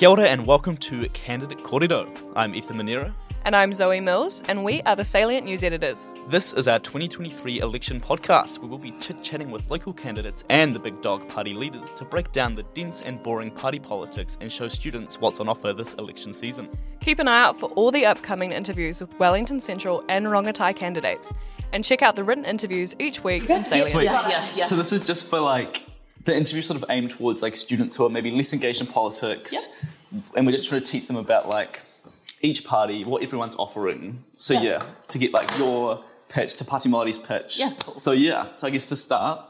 Kia ora and welcome to Candidate Corrido. I'm Ethan Manera. And I'm Zoe Mills, and we are the Salient News Editors. This is our 2023 election podcast where we'll be chit chatting with local candidates and the big dog party leaders to break down the dense and boring party politics and show students what's on offer this election season. Keep an eye out for all the upcoming interviews with Wellington Central and Rongotai candidates, and check out the written interviews each week in Salient. Sweet. Yeah, yeah, yeah. So this is just for like the interview sort of aimed towards like students who are maybe less engaged in politics, and we're just trying to teach them about like each party, what everyone's offering. So yeah, Yeah. to get like your pitch to Party Māori's pitch. Yeah, cool. So yeah, so I guess to start,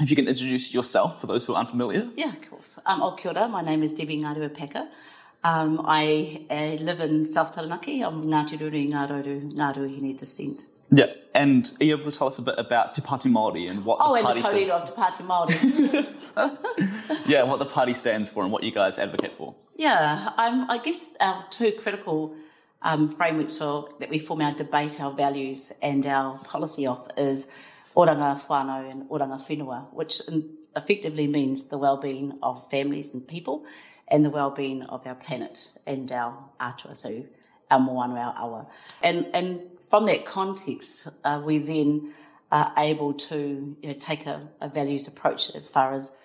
if you can introduce yourself for those who are unfamiliar. Yeah, of course. Um, oh, kia ora. My name is Debbie Ngarewa-Packer. Um, I uh, live in South Taranaki. I'm Ngāti Ruanui, Ngāroru, Ngāruahine descent. Yeah, and are you able to tell us a bit about Te Pāti Māori and what Oh, the and party the stands co-leader of Te Pāti Māori. Yeah, what the party stands for and what you guys advocate for. yeah, um, I guess our two critical um, frameworks for that we form our debate, our values, and our policy off is oranga whānau and oranga whenua, which effectively means the well-being of families and people and the well-being of our planet and our atua, so our moana, our awa. And, and from that context, uh, we then are able to you know, take a, a values approach as far as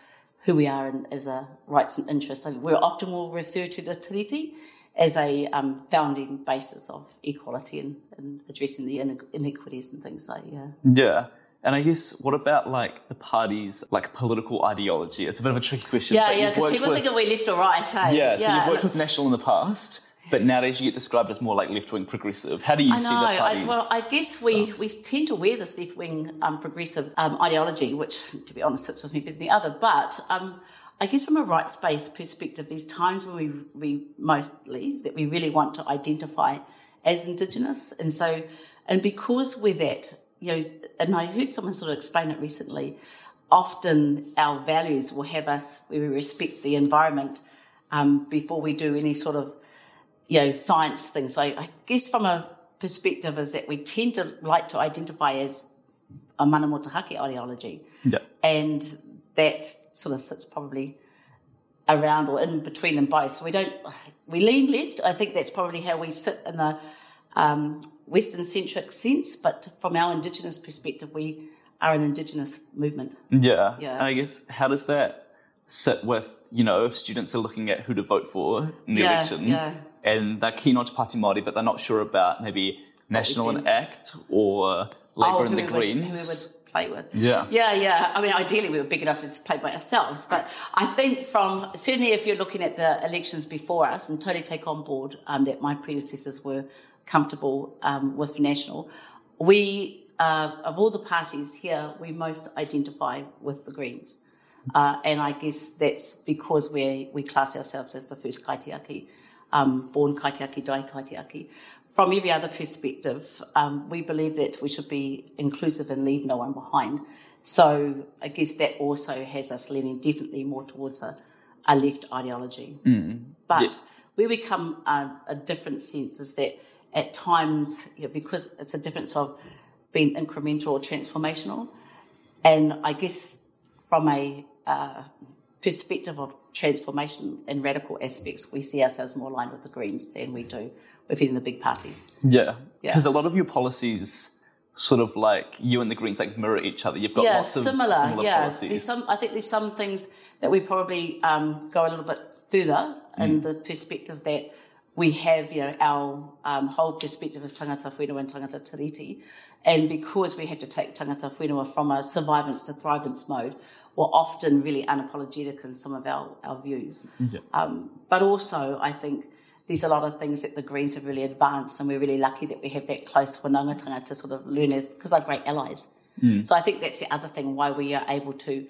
who we are in, as a rights and interests. So we often will refer to the tiriti as a um, founding basis of equality and, and addressing the ine- inequities and things like yeah. Yeah. And I guess what about like the party's like political ideology? It's a bit of a tricky question. Yeah, yeah, because people with- think of we left or right, hey? Yeah, so you've worked with National in the past, but nowadays you get described as more like left wing progressive. How do you I see know. the I, well, I guess we, stance? we tend to wear this left wing um, progressive um, ideology, which, to be honest, sits with me better than the other. But um, I guess from a rights based perspective, there's times when we, we mostly that we really want to identify as Indigenous. And so, and because we're that, you know, and I heard someone sort of explain it recently, often our values will have us where we respect the environment um, before we do any sort of you know, science things. So I guess from a perspective is that we tend to like to identify as a mana motuhake ideology. yeah. And that sort of sits probably around or in between them both. So we don't, we lean left. I think that's probably how we sit in the um, Western centric sense. But from our Indigenous perspective, we are an Indigenous movement. Yeah. Yes. And I guess how does that sit with, you know, if students are looking at who to vote for in the Yeah, election yeah. And they're keen on Te Pāti Māori, but they're not sure about maybe National and. ACT or Labour and who the Greens. would play with. Yeah. Yeah, yeah. I mean, ideally, we were big enough to just play by ourselves. But I think from certainly if you're looking at the elections before us and totally take on board um, that my predecessors were comfortable um, with National, we, uh, of all the parties here, we most identify with the Greens. Uh, and I guess that's because we we class ourselves as the first kaitiaki, um, born kaitiaki, die kaitiaki. From every other perspective, um, we believe that we should be inclusive and leave no one behind. So I guess that also has us leaning definitely more towards a, a left ideology. But Yeah. where we come uh, a different sense is that at times, you know, because it's a difference of being incremental or transformational, and I guess from a uh, perspective of transformation and radical aspects, we see ourselves more aligned with the Greens than we do within the big parties. Yeah, Yeah. because a lot of your policies, sort of like you and the Greens, like mirror each other. You've got yeah, lots of similar. similar yeah, policies. there's some. I think there's some things that we probably um, go a little bit further Mm. in the perspective that we have, you know, our um, whole perspective is tangata whenua and tangata tiriti, and because we have to take tangata whenua from a survivance to thrivance mode, we're often really unapologetic in some of our, our views. Um, but also, I think there's a lot of things that the Greens have really advanced, and we're really lucky that we have that close whanaungatanga to sort of learn as, because they're great allies. So I think that's the other thing why we are able to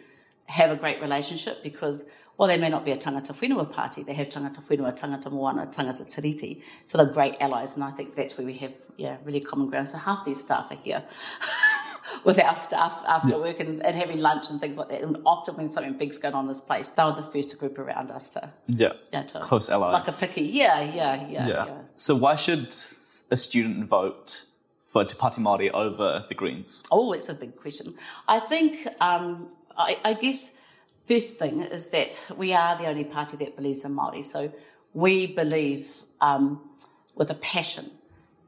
have a great relationship because while they may not be a tangata whenua party, they have tangata whenua, tangata moana, tangata tiriti. So they're great allies, and I think that's where we have yeah really common ground. So half these staff are here with our staff after work and, and having lunch and things like that. And often when something big's going on in this place, they were the first group around us to yeah, yeah to close allies. like a picky. Yeah, yeah, yeah, yeah. yeah. So why should a student vote for Te Pāti Māori over the Greens? Oh, it's a big question. I think, um, I, I guess, first thing is that we are the only party that believes in Māori. So we believe um, with a passion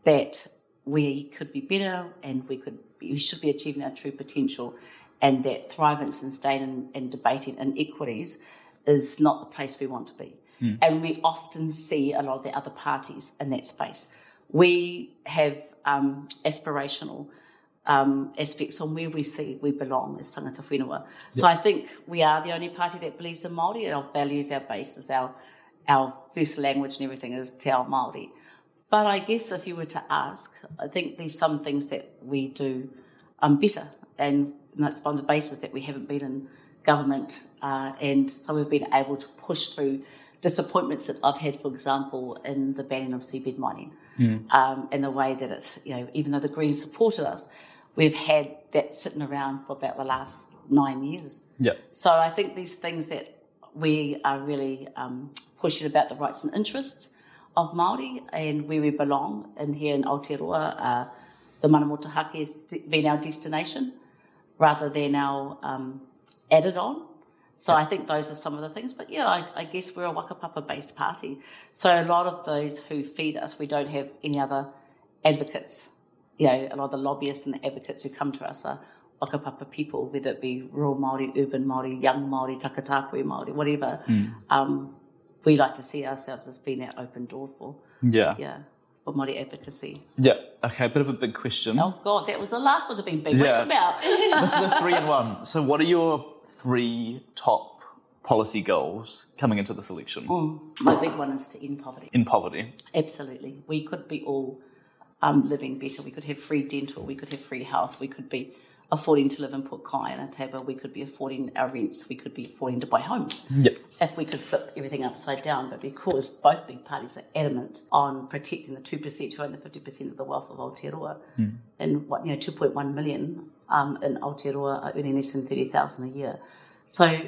that we could be better and we could we should be achieving our true potential and that thrivance and staying and, and debating inequities is not the place we want to be. Mm. And we often see a lot of the other parties in that space. We have um, aspirational um, aspects on where we see we belong as tangata whenua. So I think we are the only party that believes in Māori, our values, our basis, our, our first language and everything is Te Ao Māori. But I guess if you were to ask, I think there's some things that we do um, better, and that's on the basis that we haven't been in government, uh, and so we've been able to push through disappointments that I've had, for example, in the banning of seabed mining, mm. um, and the way that it, you know, even though the Greens supported us, we've had that sitting around for about the last nine years. Yeah. So I think these things that we are really um, pushing about the rights and interests of Māori and where we belong, and here in Aotearoa, uh, the Mana Motuhake has been our destination rather than our um, added on. So I think those are some of the things. But yeah, I, I guess we're a Whakapapa based party. So a lot of those who feed us, we don't have any other advocates. You know, a lot of the lobbyists and the advocates who come to us are Whakapapa people, whether it be rural Māori, urban Māori, young Māori, takatapui Māori, whatever. Mm. Um, we like to see ourselves as being that open door for. Yeah. Yeah. For Māori advocacy. Yeah. Okay. A bit of a big question. Oh God, that was the last one to be big. Yeah. What's about? this is a three in one. So, what are your three top policy goals coming into this election? Mm. My big one is to end poverty. In poverty. Absolutely. We could be all um, living better. We could have free dental. We could have free health. We could be affording to live in Port Kai and Otago, we could be affording our rents, we could be affording to buy homes. Yep. If we could flip everything upside down, but because both big parties are adamant on protecting the 2% who own the 50% of the wealth of Aotearoa, mm. and what, you know, 2.1 million um, in Aotearoa are earning less than 30,000 a year. So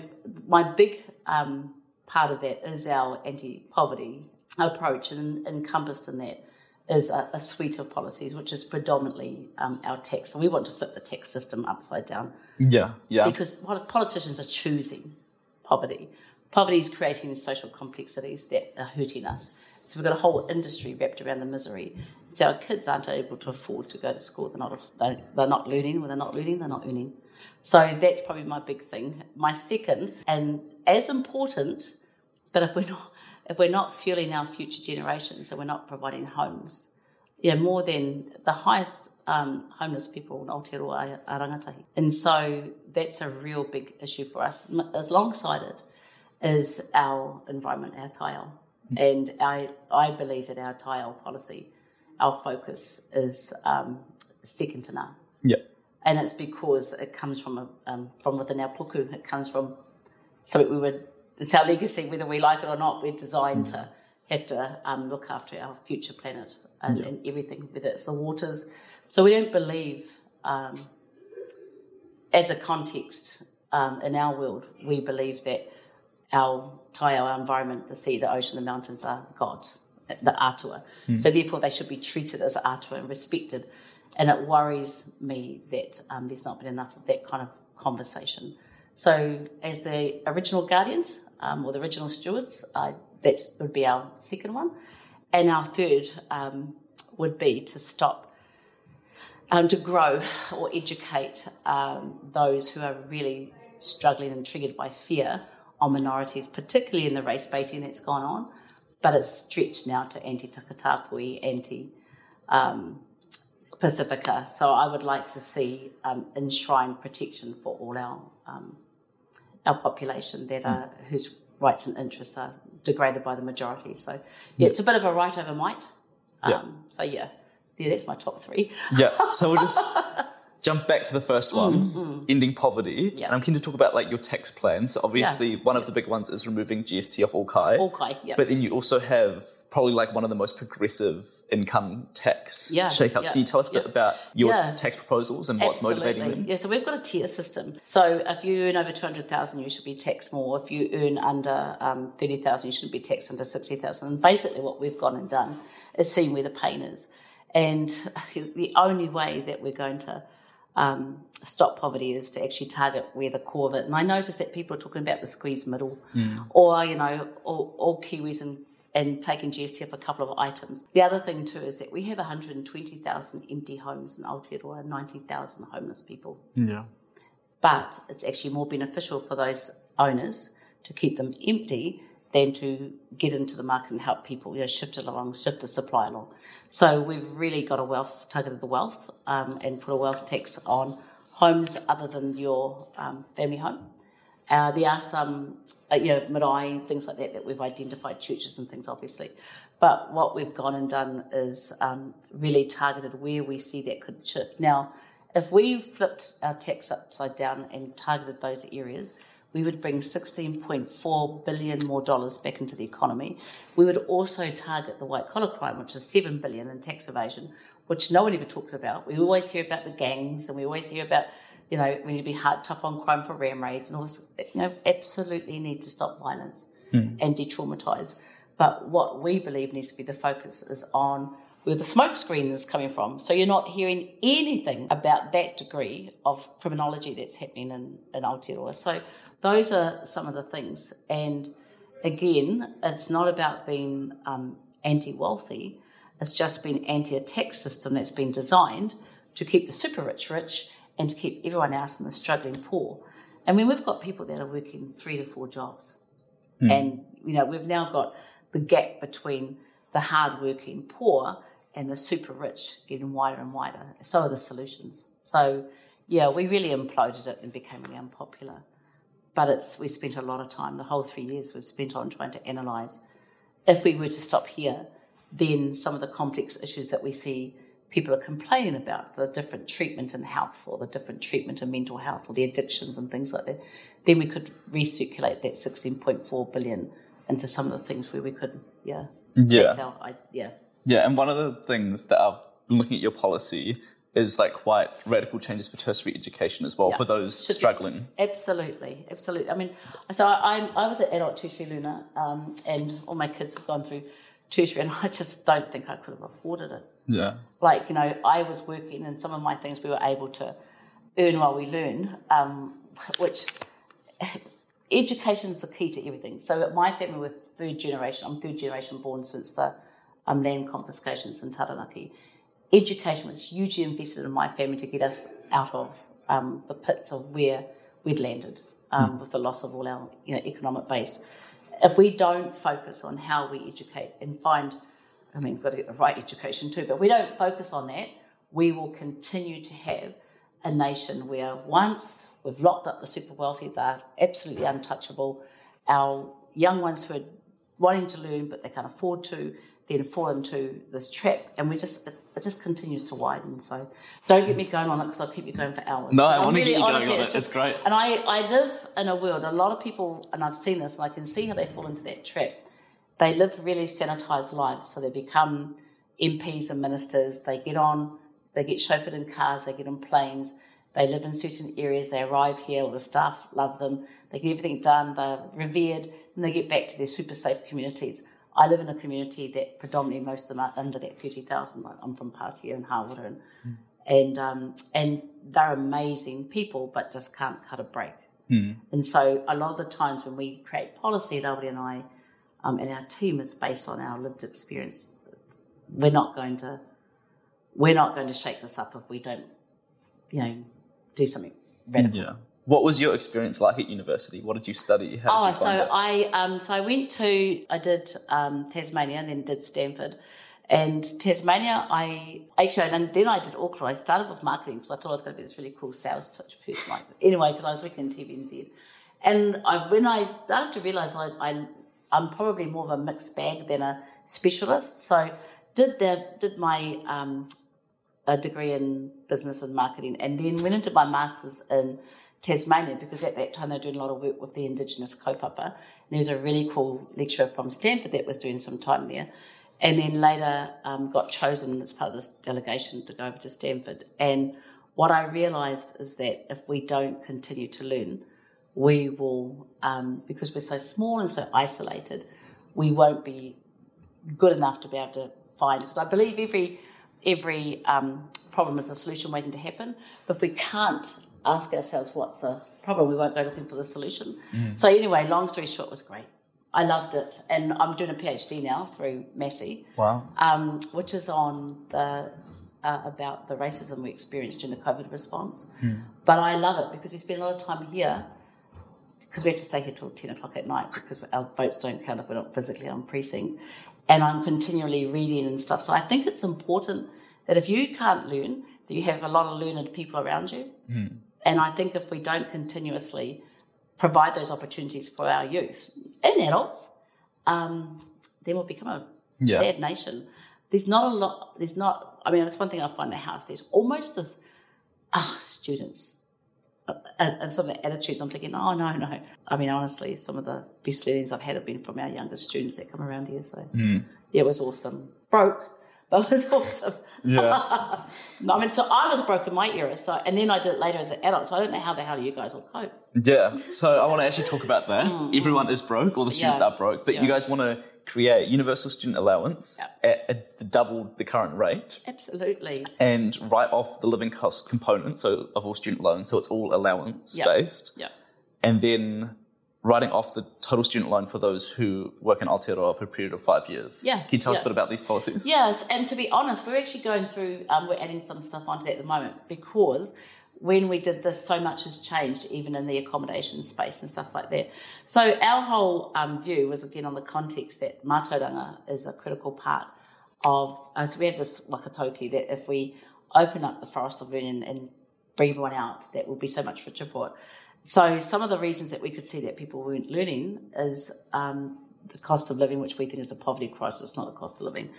my big um, part of that is our anti-poverty approach and encompassed in that is a, a, suite of policies, which is predominantly um, our tax. And we want to flip the tax system upside down. Yeah, yeah. Because politicians are choosing poverty. Poverty is creating social complexities that are hurting us. So we've got a whole industry wrapped around the misery. So our kids aren't able to afford to go to school. They're not, they're not learning. When they're not learning, they're not earning. So that's probably my big thing. My second, and as important, but if we're not if we're not fueling our future generations and we're not providing homes, yeah, more than the highest um, homeless people in Aotearoa are, rangatahi. And so that's a real big issue for us. As alongside it is our environment, our taiao. And I, I believe that our taiao policy, our focus is um, second to none. Yeah. And it's because it comes from a, um, from within our puku. It comes from something we were it's our legacy, whether we like it or not. We're designed mm. to have to um, look after our future planet and, yeah. and, everything, whether it's the waters. So we don't believe, um, as a context um, in our world, we believe that our taiao, our environment, the sea, the ocean, the mountains are gods, the atua. Mm. So therefore, they should be treated as atua and respected. And it worries me that um, there's not been enough of that kind of conversation. So, as the original guardians um, or the original stewards, uh, that would be our second one. And our third um, would be to stop, um, to grow or educate um, those who are really struggling and triggered by fear on minorities, particularly in the race baiting that's gone on. But it's stretched now to anti Takatapui, anti um, Pacifica. So I would like to see um, enshrined protection for all our um, our population that are whose rights and interests are degraded by the majority. So yeah, it's a bit of a right over might. Um, yeah. So yeah, yeah, that's my top three. Yeah. So we'll just jump back to the first one, mm, mm. ending poverty. Yeah. And I'm keen to talk about like your tax plans. So obviously, yeah. one of the big ones is removing GST off all kai. All kai, yeah. But then you also have probably like one of the most progressive income tax yeah, shakeouts. Yeah, Can you tell us a bit about your yeah. tax proposals and what's Absolutely. motivating them? Yeah, so we've got a tier system. So if you earn over 200,000, you should be taxed more. If you earn under um, 30,000, you shouldn't be taxed under 60,000. And basically what we've gone and done is seen where the pain is. And the only way that we're going to um, stop poverty is to actually target where the core of it. And I noticed that people are talking about the squeeze middle, mm. or you know, all, all Kiwis and and taking GST off a couple of items. The other thing too is that we have 120,000 empty homes in Aotearoa, 90,000 homeless people. Yeah. But it's actually more beneficial for those owners to keep them empty than to get into the market and help people, you know, shift it along, shift the supply along. So we've really got a wealth, targeted the wealth um, and put a wealth tax on homes other than your um, family home. Uh, there are some, uh, you know, marae, things like that, that we've identified, churches and things, obviously. But what we've gone and done is um, really targeted where we see that could shift. Now, if we flipped our tax upside down and targeted those areas, we would bring 16.4 billion more dollars back into the economy. We would also target the white collar crime, which is 7 billion in tax evasion, which no one ever talks about. We always hear about the gangs and we always hear about, you know, we need to be hard, tough on crime for ram raids and all this. You know, absolutely need to stop violence mm. and de traumatize. But what we believe needs to be the focus is on where the smoke screen is coming from. So you're not hearing anything about that degree of criminology that's happening in, in Aotearoa. So those are some of the things. And again, it's not about being um, anti wealthy, it's just been anti a tax system that's been designed to keep the super rich rich and to keep everyone else in the struggling poor. And when we've got people that are working three to four jobs, mm. and you know, we've now got the gap between the hard-working poor and the super rich getting wider and wider. So are the solutions. So yeah, we really imploded it and became really unpopular. But it's we spent a lot of time, the whole three years we've spent on trying to analyse. If we were to stop here, then some of the complex issues that we see people are complaining about, the different treatment in health or the different treatment in mental health or the addictions and things like that, then we could recirculate that 16.4 billion into some of the things where we could, yeah. Yeah. Our, I, yeah. Yeah, and one of the things that I've been looking at your policy is like quite radical changes for tertiary education as well yeah. for those Should struggling. Be. Absolutely, absolutely. I mean, so I, I was at adult tertiary learner, um, and all my kids have gone through tertiary, and I just don't think I could have afforded it. Yeah. Like you know, I was working, and some of my things we were able to earn while we learn, um, which education is the key to everything. So my family were third generation. I'm third generation born since the um, land confiscations in Taranaki education was hugely invested in my family to get us out of um, the pits of where we'd landed um, mm. with the loss of all our you know, economic base. If we don't focus on how we educate and find, I mean, we've got to get the right education too, but if we don't focus on that, we will continue to have a nation where once we've locked up the super wealthy, they're absolutely untouchable. Our young ones who are wanting to learn but they can't afford to, then fall into this trap, and we just it, it just continues to widen. So don't get me going on it because I'll keep you going for hours. No, I want really, to get you honestly, going on it. It's, great. And I, I live in a world. A lot of people, and I've seen this, and I can see how they fall into that trap. They live really sanitized lives, so they become MPs and ministers. They get on, they get chauffeured in cars, they get on planes. They live in certain areas. They arrive here, all the staff love them. They get everything done. They're revered, and they get back to their super safe communities. I live in a community that predominantly most of them are under that 30,000. I'm from Pātea and Hāwera, and, mm. and, um, and they're amazing people, but just can't cut a break. Mm. And so a lot of the times when we create policy, Lovely and I, um, and our team is based on our lived experience. We're not going to, we're not going to shake this up if we don't, you know, do something radical. Yeah. What was your experience like at university? What did you study? How did oh, you so it? I um, so I went to I did um, Tasmania and then did Stanford. And Tasmania, I actually, and then I did Auckland. I started with marketing because I thought I was going to be this really cool sales pitch person. Like, anyway, because I was working in TVNZ. And I, when I started to realise I, I, I'm probably more of a mixed bag than a specialist, so did the did my um, a degree in business and marketing, and then went into my masters in Tasmania because at that time they were doing a lot of work with the Indigenous kaupapa. And there was a really cool lecturer from Stanford that was doing some time there. And then later um, got chosen as part of this delegation to go over to Stanford. And what I realised is that if we don't continue to learn, we will, um, because we're so small and so isolated, we won't be good enough to be able to find. Because I believe every every um, problem is a solution waiting to happen. But if we can't ask ourselves what's the problem, we won't go looking for the solution. Mm. So anyway, long story short, was great. I loved it, and I'm doing a PhD now through Massey, Wow. um, which is on the uh, about the racism we experienced during the COVID response. But I love it because we spend a lot of time here because we have to stay here till 10 o'clock at night because our votes don't count if we're not physically on precinct. And I'm continually reading and stuff. So I think it's important that if you can't learn, that you have a lot of learned people around you. And I think if we don't continuously provide those opportunities for our youth and adults, um, then we'll become a Yeah. sad nation. There's not a lot, there's not, I mean, that's one thing I find in the house. There's almost this, ah, students. And, and some of the attitudes, I'm thinking, oh, no, no. I mean, honestly, some of the best learnings I've had have been from our younger students that come around here. So, hmm. yeah, it was awesome. Broke, it was awesome. Yeah. I mean, so I was broken my era. So, and then I did it later as an adult. So I don't know how the hell you guys will cope. Yeah, so I want to actually talk about that. Everyone is broke, all the students Mm. Yeah. are broke, but Yeah. you guys want to create universal student allowance at, at double the current rate Absolutely. and write off the living cost component so of all student loans, so it's all allowance Yeah. based, Yeah. and then writing off the total student loan for those who work in Aotearoa for a period of five years. Yeah, Can you tell us a bit about these policies? Yes, and to be honest, we're actually going through, um, we're adding some stuff onto that at the moment because when we did this, so much has changed, even in the accommodation space and stuff like that. So our whole um, view was again on the context that mātauranga is a critical part of. Uh, so we have this whakataukī that if we open up the forest of learning and bring everyone out, that will be so much richer for it. So some of the reasons that we could see that people weren't learning is um, the cost of living, which we think is a poverty crisis, not a cost of living,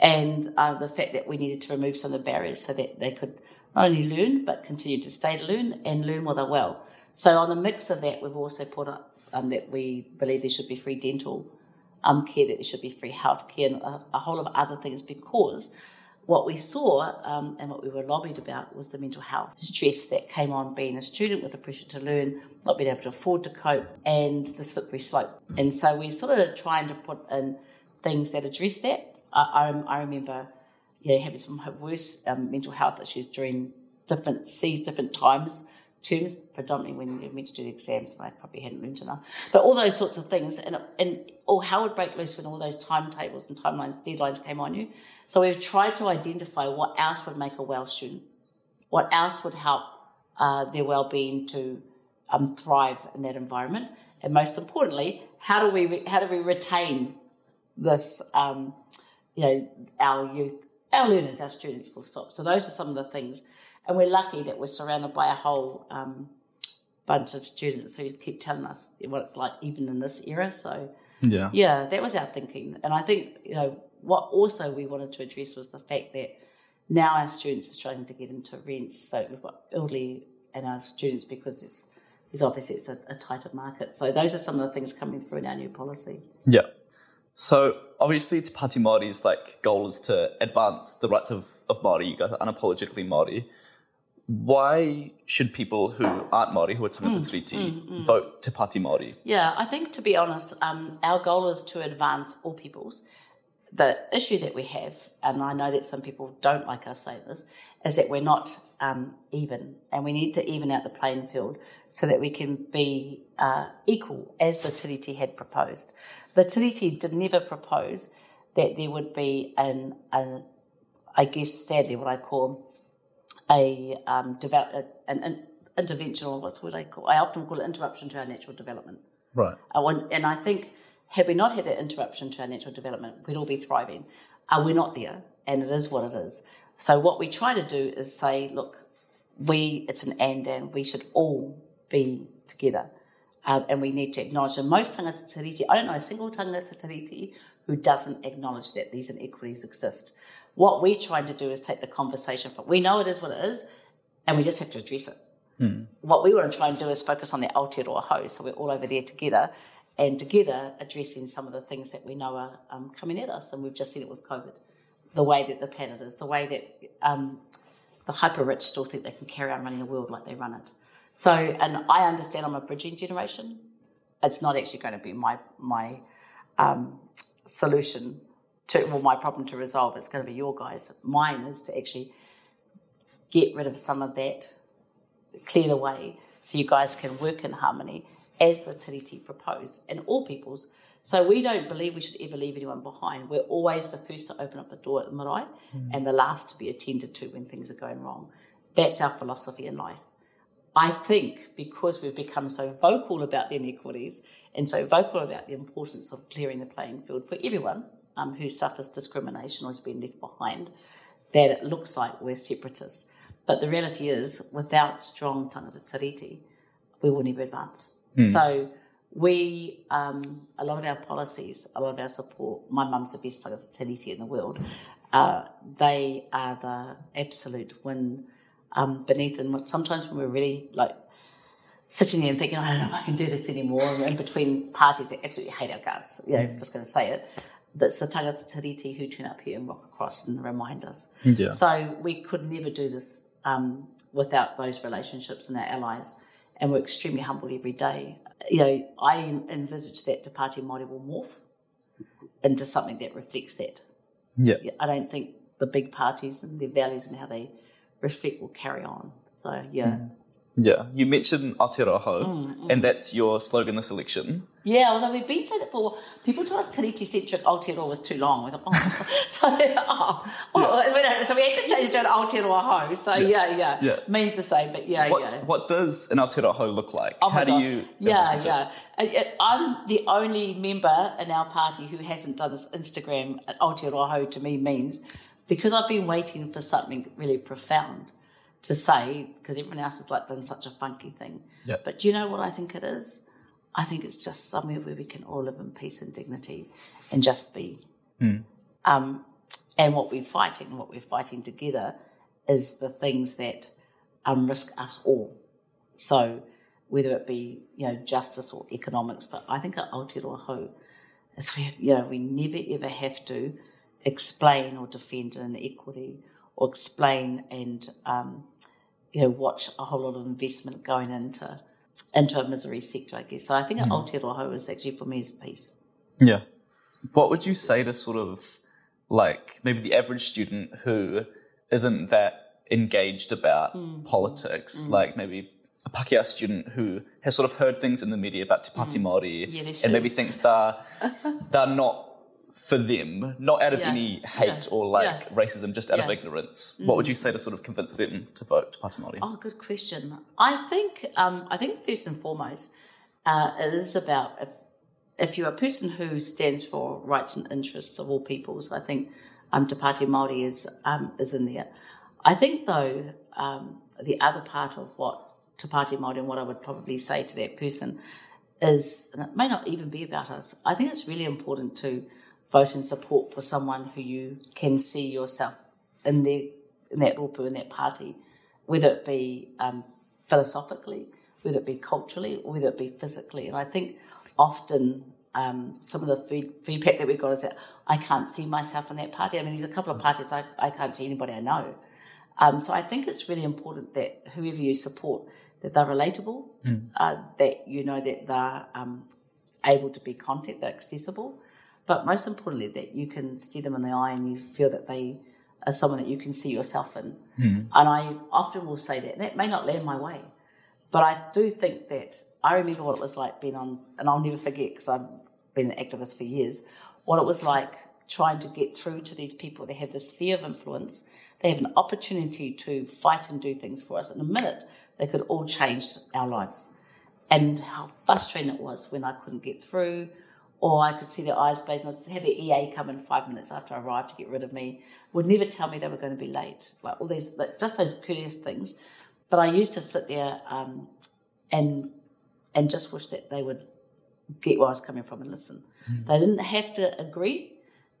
and uh, the fact that we needed to remove some of the barriers so that they could not only learn but continue to stay to learn and learn while they're well. So on the mix of that, we've also put up um, that we believe there should be free dental um, care, that there should be free health care, and a, a whole of other things because what we saw um, and what we were lobbied about was the mental health stress that came on being a student with the pressure to learn, not being able to afford to cope, and the slippery slope. And so we sort of trying to put in things that address that. I, I, I remember you know, having some worse um, mental health issues during different seas, different times, terms, predominantly when you're meant to do the exams, and I probably hadn't learned enough. But all those sorts of things, and, and or how would break loose when all those timetables and timelines, deadlines came on you. So we've tried to identify what else would make a well student, what else would help uh, their well-being to um, thrive in that environment, and most importantly, how do we re- how do we retain this, um, you know, our youth, our learners, our students, full stop. So those are some of the things, and we're lucky that we're surrounded by a whole um, bunch of students who keep telling us what it's like, even in this era. So Yeah. yeah, that was our thinking, and I think you know what also we wanted to address was the fact that now our students are struggling to get into rents. So we've got elderly and our students because it's it's obviously it's a, a tighter market. So those are some of the things coming through in our new policy. Yeah. So obviously, Te Pāti Māori's like goal is to advance the rights of, of Māori. You guys are unapologetically Māori. Why should people who aren't Māori, who are tangata tiriti, vote Te Pāti Māori? Yeah, I think to be honest, um, our goal is to advance all peoples. The issue that we have, and I know that some people don't like us saying this, is that we're not um, even, and we need to even out the playing field so that we can be uh, equal as the Tiriti had proposed. The Tiriti did never propose that there would be an, an I guess sadly, what I call a um, develop an, an intervention or what's what I call I often call it interruption to our natural development. Right. I want, and I think had we not had that interruption to our natural development, we'd all be thriving. Uh, we're not there, and it is what it is. So what we try to do is say, look, we it's an and and we should all be together, um, and we need to acknowledge. And most tangata tiriti, I don't know a single tangata tiriti who doesn't acknowledge that these inequities exist. What we're trying to do is take the conversation from we know it is what it is, and we just have to address it what we want to try and do is focus on the Aotearoa ho, so we're all over there together, and together addressing some of the things that we know are um, coming at us, and we've just seen it with COVID, the way that the planet is, the way that um, the hyper rich still think they can carry on running the world like they run it. So, and I understand I'm a bridging generation. It's not actually going to be my my um, solution to well my problem to resolve. It's going to be your guys. Mine is to actually get rid of some of that clear the way so you guys can work in harmony as the Tiriti proposed and all peoples So we don't believe we should ever leave anyone behind. We're always the first to open up the door at the marae hmm. and the last to be attended to when things are going wrong. That's our philosophy in life. I think because we've become so vocal about the inequities and so vocal about the importance of clearing the playing field for everyone um, who suffers discrimination or has been left behind, that it looks like we're separatists. But the reality is, without strong tangata tiriti, we will never advance. So we, um, a lot of our policies, a lot of our support, my mum's the best tangata tiriti in the world, uh, they are the absolute win um, beneath. And sometimes when we're really like sitting there and thinking, I don't know if I can do this anymore, and in between parties that absolutely hate our guts, you know, I'm just going to say it, that's the tangata tiriti who turn up here and rock across and remind us. Yeah. So we could never do this um, without those relationships and our allies, and we're extremely humbled every day. You know, I envisage that Te Pāti Māori will morph into something that reflects that. Yeah. I don't think the big parties and their values and how they reflect will carry on. So yeah, Yeah. You mentioned Aotearoa, Mm, and that's your slogan this election. yeah. Although we've been saying it for people told us Tiriti centric Aotearoa was too long. We thought, oh. so oh, well, so we so we had to change it to an Aotearoa ho. So yeah, yeah, Yeah. means the same, but yeah, What, yeah. what does an Aotearoa look like? Oh How do you Yeah, it? yeah. I- I- I'm the only member in our party who hasn't done this Instagram at Aotearoa to me means because I've been waiting for something really profound to say because everyone else has like done such a funky thing. Yeah. But do you know what I think it is? I think it's just somewhere where we can all live in peace and dignity and just be. Um, and what we're fighting, what we're fighting together, is the things that um, risk us all. So whether it be you know justice or economics, but I think at Aotearoa is where you know we never ever have to explain or defend an inequity or explain and um, you know watch a whole lot of investment going into into a misery sector. I guess so. I think at Aotearoa is actually for me is peace. Yeah. What would you say to sort of like maybe the average student who isn't that engaged about Mm. politics, like maybe a Pākehā student who has sort of heard things in the media about Te Pāti Māori Mm. Yeah, and maybe thinks they're, they're not for them, not out of Yeah. any hate Yeah. or like Yeah. racism, just out of Yeah. Mm. ignorance. What would you say to sort of convince them to vote Te Pāti Māori? Oh, good question. I think um, I think first and foremost, uh, it is about if, if you're a person who stands for rights and interests of all peoples. I think um, Te Pāti Māori is um, is in there. I think though um, the other part of what Te Pāti Māori and what I would probably say to that person is, and it may not even be about us. I think it's really important to vote in support for someone who you can see yourself in their in that rōpū in that party, whether it be um, philosophically, whether it be culturally, or whether it be physically. And I think often um, some of the feed, feedback that we've got is that I can't see myself in that party. I mean, there's a couple of parties I, I can't see anybody I know. Um, so I think it's really important that whoever you support, that they're relatable, uh, that you know that they're um, able to be content, they're accessible, but most importantly that you can see them in the eye and you feel that they are someone that you can see yourself in. Hmm. And I often will say that, and that may not land my way, but I do think that I remember what it was like being on, and I'll never forget because I've been an activist for years, what it was like trying to get through to these people. They have this sphere of influence. They have an opportunity to fight and do things for us. In a minute, they could all change our lives. And how frustrating it was when I couldn't get through, or I could see their eyes blazing. I'd have the EA come in five minutes after I arrived to get rid of me. Would never tell me they were going to be late. Like all these, like just those courteous things. But I used to sit there um, and and just wish that they would get where I was coming from and listen. They didn't have to agree.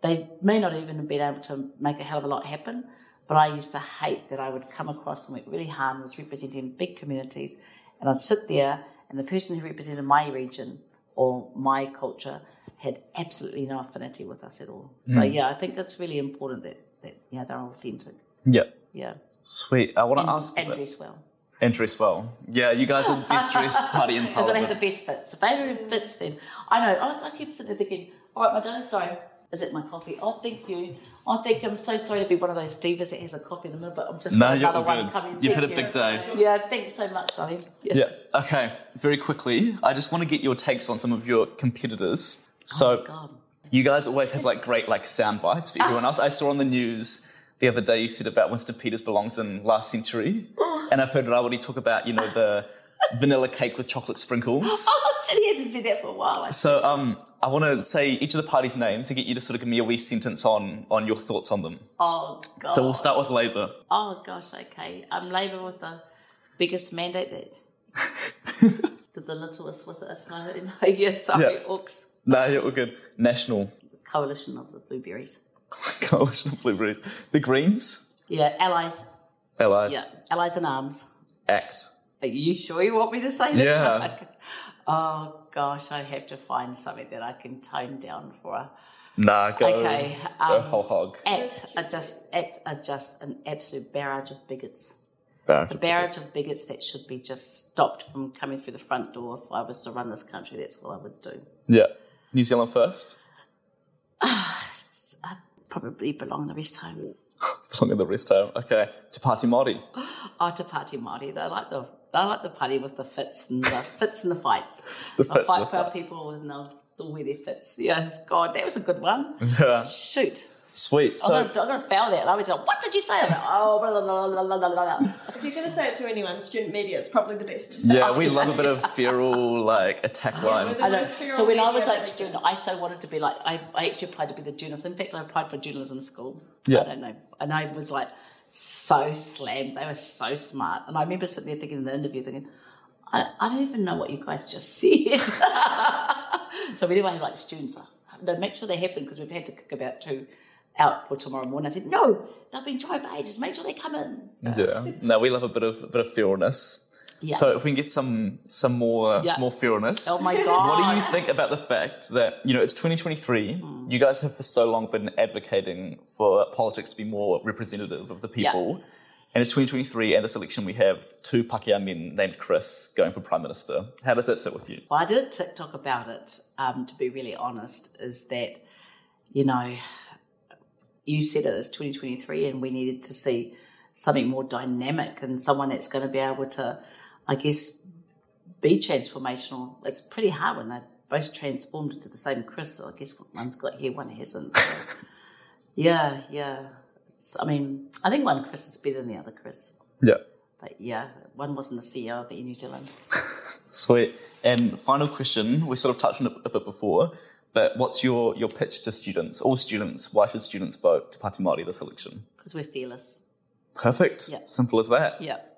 They may not even have been able to make a hell of a lot happen. But I used to hate that I would come across and work really hard and was representing big communities. And I'd sit there, and the person who represented my region or my culture had absolutely no affinity with us at all. So hmm. yeah, I think it's really important that, that know they're authentic. Yeah. Yeah, Sweet. I want to and, ask and dress well. and dress well. Yeah, you guys are the best dressed party in They've got to have the best fits. If they don't have fits, then I know. I, I keep sitting there thinking, all right, my darling, sorry, is it my coffee? Oh, thank you. Oh, I think I'm so sorry to be one of those divas that has a coffee in the middle, but I'm just No, got you're another one good. coming. You've had a big you. day. Yeah, thanks so much, darling. Yeah. Okay. Very quickly, I just want to get your takes on some of your competitors. Oh, so God. you guys always have like great like sound bites for everyone else. I saw on the news the other day you said about Winston Peters belongs in last century, and I've heard Rawiri talk about you know the vanilla cake with chocolate sprinkles. Oh, shit, he hasn't said that for a while. I- So um, I want to say each of the parties' names to get you to sort of give me a wee sentence on on your thoughts on them. Oh, God. So we'll start with Labour. Oh gosh, okay. I'm Labour with the biggest mandate that did the littlest with it. No, no, yes, sorry, Yeah. Orcs. No, yeah, we're good. National Coalition of the Blueberries. Coalition of Blueberries. The Greens. Yeah, allies. Allies. Yeah, allies in arms. Act. Are you sure you want me to say this? Yeah. oh gosh, I have to find something that I can tone down for a Nah, go. Okay, go um, whole hog. act are just act are just an absolute barrage of bigots. Barrage A of barrage of bigots that should be just stopped from coming through the front door. If I was to run this country, that's what I would do. Yeah. New Zealand first. I'd probably belong the rest home. Belong in the rest home. Okay. To Pāti Māori. Oh, to party Māori, they like the they like the party with the fits and the fits and the fights. The fits fight the for our people and they'll still wear their fits. Yes, God, that was a good one. Yeah. Shoot. Sweet. I'm So gonna, I'm gonna fail that. And I always go, what did you say? I'm like, oh, blah, blah, blah, blah, blah, blah, blah. If you're going to say it to anyone, student media, it's probably the best to say. yeah, we love a bit of feral like attack lines. I know. So when I was like student, I so wanted to be like I, I actually applied to be the journalist. In fact, I applied for journalism school. Yeah. I don't know, and I was like so slammed. They were so smart, and I remember sitting there thinking in the interview, thinking, I, I don't even know what you guys just said. so anyway, like students, no, make sure they happen because we've had to kick about two out for tomorrow morning. I said, no, they've been trying for ages. Make sure they come in. Yeah. No, we love a bit of a bit of feralness. Yeah. So if we can get some some more Yeah. some more feralness. Oh my God. What do you think about the fact that you know it's 2023? Hmm. You guys have for so long been advocating for politics to be more representative of the people. And it's 2023, and this election we have two Pakeha men named Chris going for prime minister. How does that sit with you? Well, I did a TikTok about it, um, to be really honest, is that, you know, you said it as 2023 and we needed to see something more dynamic and someone that's going to be able to, I guess, be transformational. It's pretty hard when they're both transformed into the same Chris. So I guess one's got hair, one hasn't. So, yeah, yeah. It's, I mean, I think one Chris is better than the other Chris. Yeah. But yeah, one wasn't the CEO of Air New Zealand. Sweet. And final question, we sort of touched on it a bit before, but what's your, your pitch to students, all students? Why should students vote to Pāti Māori this election? Because we're fearless. Perfect. Yeah. Simple as that. Yeah.